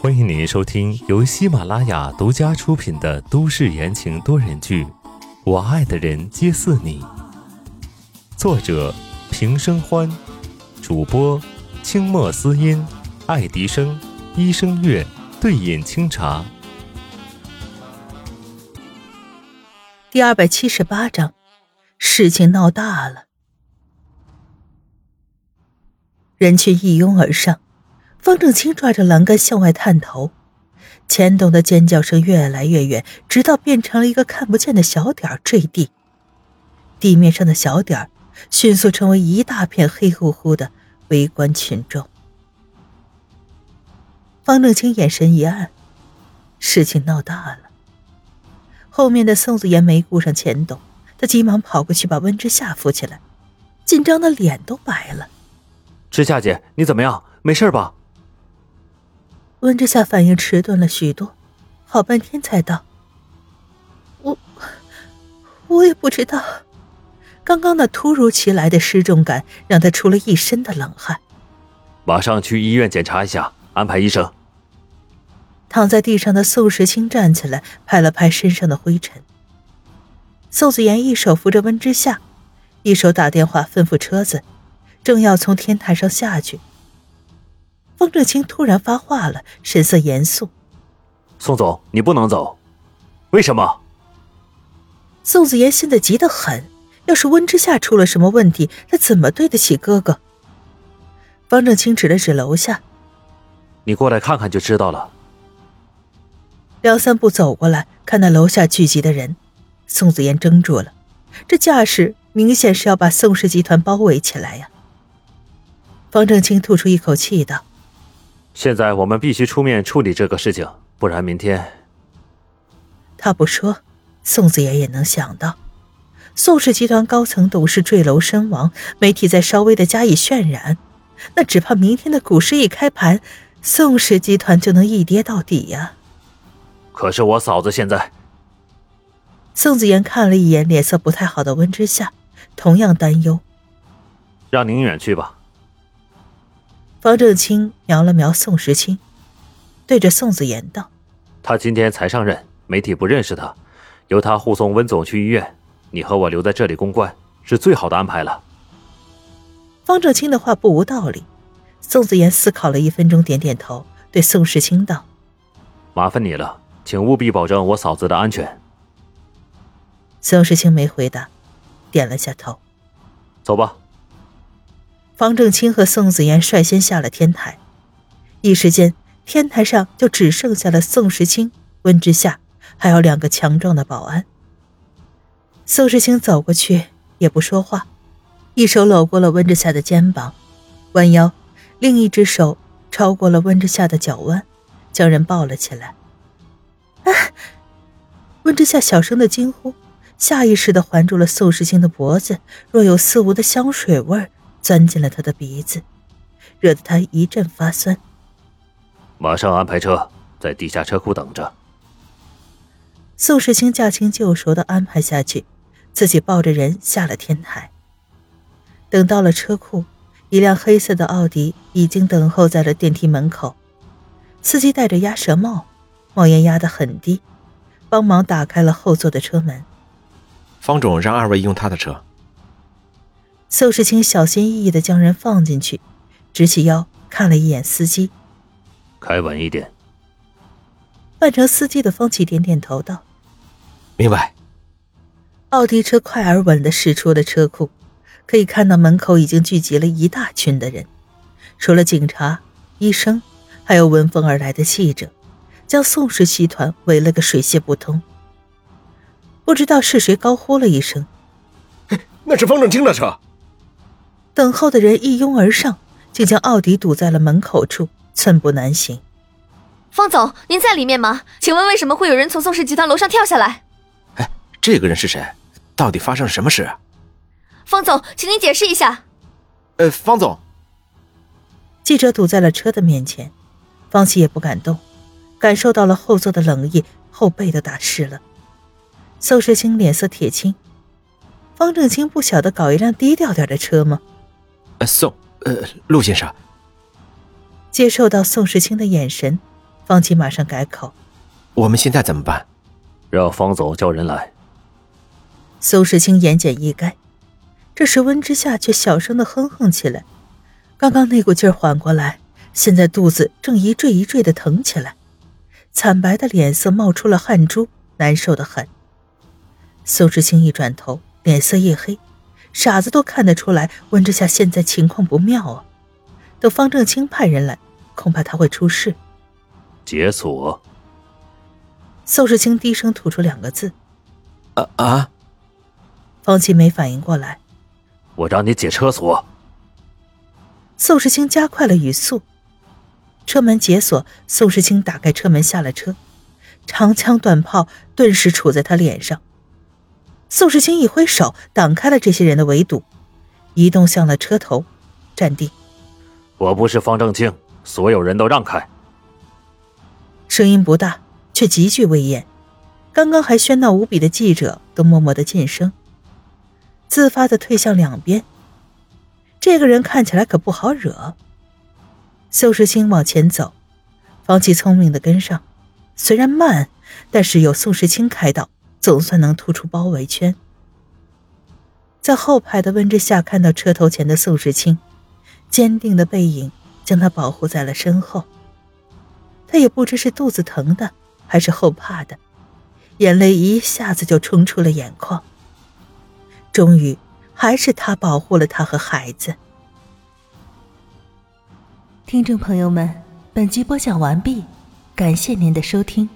欢迎您收听由喜马拉雅独家出品的都市言情多人剧《我爱的人皆似你》，作者平生欢，主播清墨思音、爱迪生、一生月、对饮清茶。第二百七十八章，事情闹大了，人群一拥而上。方正清抓着栏杆向外探头，钱董的尖叫声越来越远，直到变成了一个看不见的小点坠地。地面上的小点迅速成为一大片黑乎乎的围观群众。方正清眼神一暗，事情闹大了。后面的宋子言没顾上钱董，他急忙跑过去把温之夏扶起来，紧张的脸都白了。之夏姐，你怎么样？没事吧？温之夏反应迟钝了许多，好半天才道：“我，我也不知道。刚刚那突如其来的失重感让他出了一身的冷汗。马上去医院检查一下，安排医生。”躺在地上的宋时清站起来，拍了拍身上的灰尘。宋子言一手扶着温之夏，一手打电话吩咐车子，正要从天台上下去。方正清突然发话了，神色严肃：“宋总，你不能走，为什么？”宋子言现在急得很，要是温之夏出了什么问题，他怎么对得起哥哥？方正清指了指楼下：“你过来看看就知道了。”两三步走过来，看到楼下聚集的人，宋子言怔住了，这架势明显是要把宋氏集团包围起来呀。方正清吐出一口气道。现在我们必须出面处理这个事情，不然明天……他不说，宋子言也能想到，宋氏集团高层董事坠楼身亡，媒体再稍微的加以渲染，那只怕明天的股市一开盘，宋氏集团就能一跌到底呀。可是我嫂子现在……宋子言看了一眼脸色不太好的温之夏，同样担忧。让宁远去吧。方正清瞄了瞄宋时清，对着宋子言道：“他今天才上任，媒体不认识他，由他护送温总去医院。你和我留在这里公关，是最好的安排了。”方正清的话不无道理。宋子言思考了一分钟，点点头，对宋时清道：“麻烦你了，请务必保证我嫂子的安全。”宋时清没回答，点了下头：“走吧。”方正清和宋子妍率先下了天台，一时间天台上就只剩下了宋时清、温之夏，还有两个强壮的保安。宋时清走过去也不说话，一手搂过了温之夏的肩膀，弯腰，另一只手超过了温之夏的脚腕，将人抱了起来。啊！温之夏小声的惊呼，下意识的环住了宋时清的脖子，若有似无的香水味儿。钻进了他的鼻子，惹得他一阵发酸。马上安排车，在地下车库等着。宋世清驾轻就熟的安排下去，自己抱着人下了天台。等到了车库，一辆黑色的奥迪已经等候在了电梯门口。司机戴着鸭舌帽，帽檐压得很低，帮忙打开了后座的车门。方总让二位用他的车。宋时清小心翼翼地将人放进去，直起腰看了一眼司机，开稳一点。扮成司机的方琦点点头道：“明白。”奥迪车快而稳地驶出了车库，可以看到门口已经聚集了一大群的人，除了警察、医生，还有闻风而来的记者，将宋氏集团围了个水泄不通。不知道是谁高呼了一声：“那是方正清的车！”等候的人一拥而上，竟将奥迪堵在了门口处，寸步难行。方总，您在里面吗？请问为什么会有人从宋氏集团楼上跳下来？哎，这个人是谁？到底发生了什么事？方总，请您解释一下。呃，方总，记者堵在了车的面前，方琦也不敢动，感受到了后座的冷意，后背都打湿了。宋时清脸色铁青，方正清不晓得搞一辆低调点的车吗？呃，宋，呃，陆先生。接受到宋时清的眼神，方琦马上改口：“我们现在怎么办？”让方总叫人来。宋时清言简意赅。这时温之夏却小声的哼哼起来，刚刚那股劲儿缓过来，现在肚子正一坠一坠的疼起来，惨白的脸色冒出了汗珠，难受的很。宋时清一转头，脸色一黑，傻子都看得出来温之夏现在情况不妙啊！等方正清派人来，恐怕他会出事。解锁。宋世清低声吐出两个字：“啊啊！”方琦没反应过来。我让你解车锁。宋世清加快了语速，车门解锁。宋世清打开车门下了车，长枪短炮顿时杵在他脸上。宋时清一挥手挡开了这些人的围堵，移动向了车头，站定。我不是方正清，所有人都让开。声音不大，却极具威严。刚刚还喧闹无比的记者都默默的噤声。自发的退向两边。这个人看起来可不好惹。宋时清往前走，方琦聪明的跟上，虽然慢，但是有宋时清开道，总算能突出包围圈。在后排的温之夏看到车头前的宋时清，坚定的背影将他保护在了身后。他也不知是肚子疼的，还是后怕的，眼泪一下子就冲出了眼眶。终于，还是他保护了他和孩子。听众朋友们，本集播讲完毕，感谢您的收听。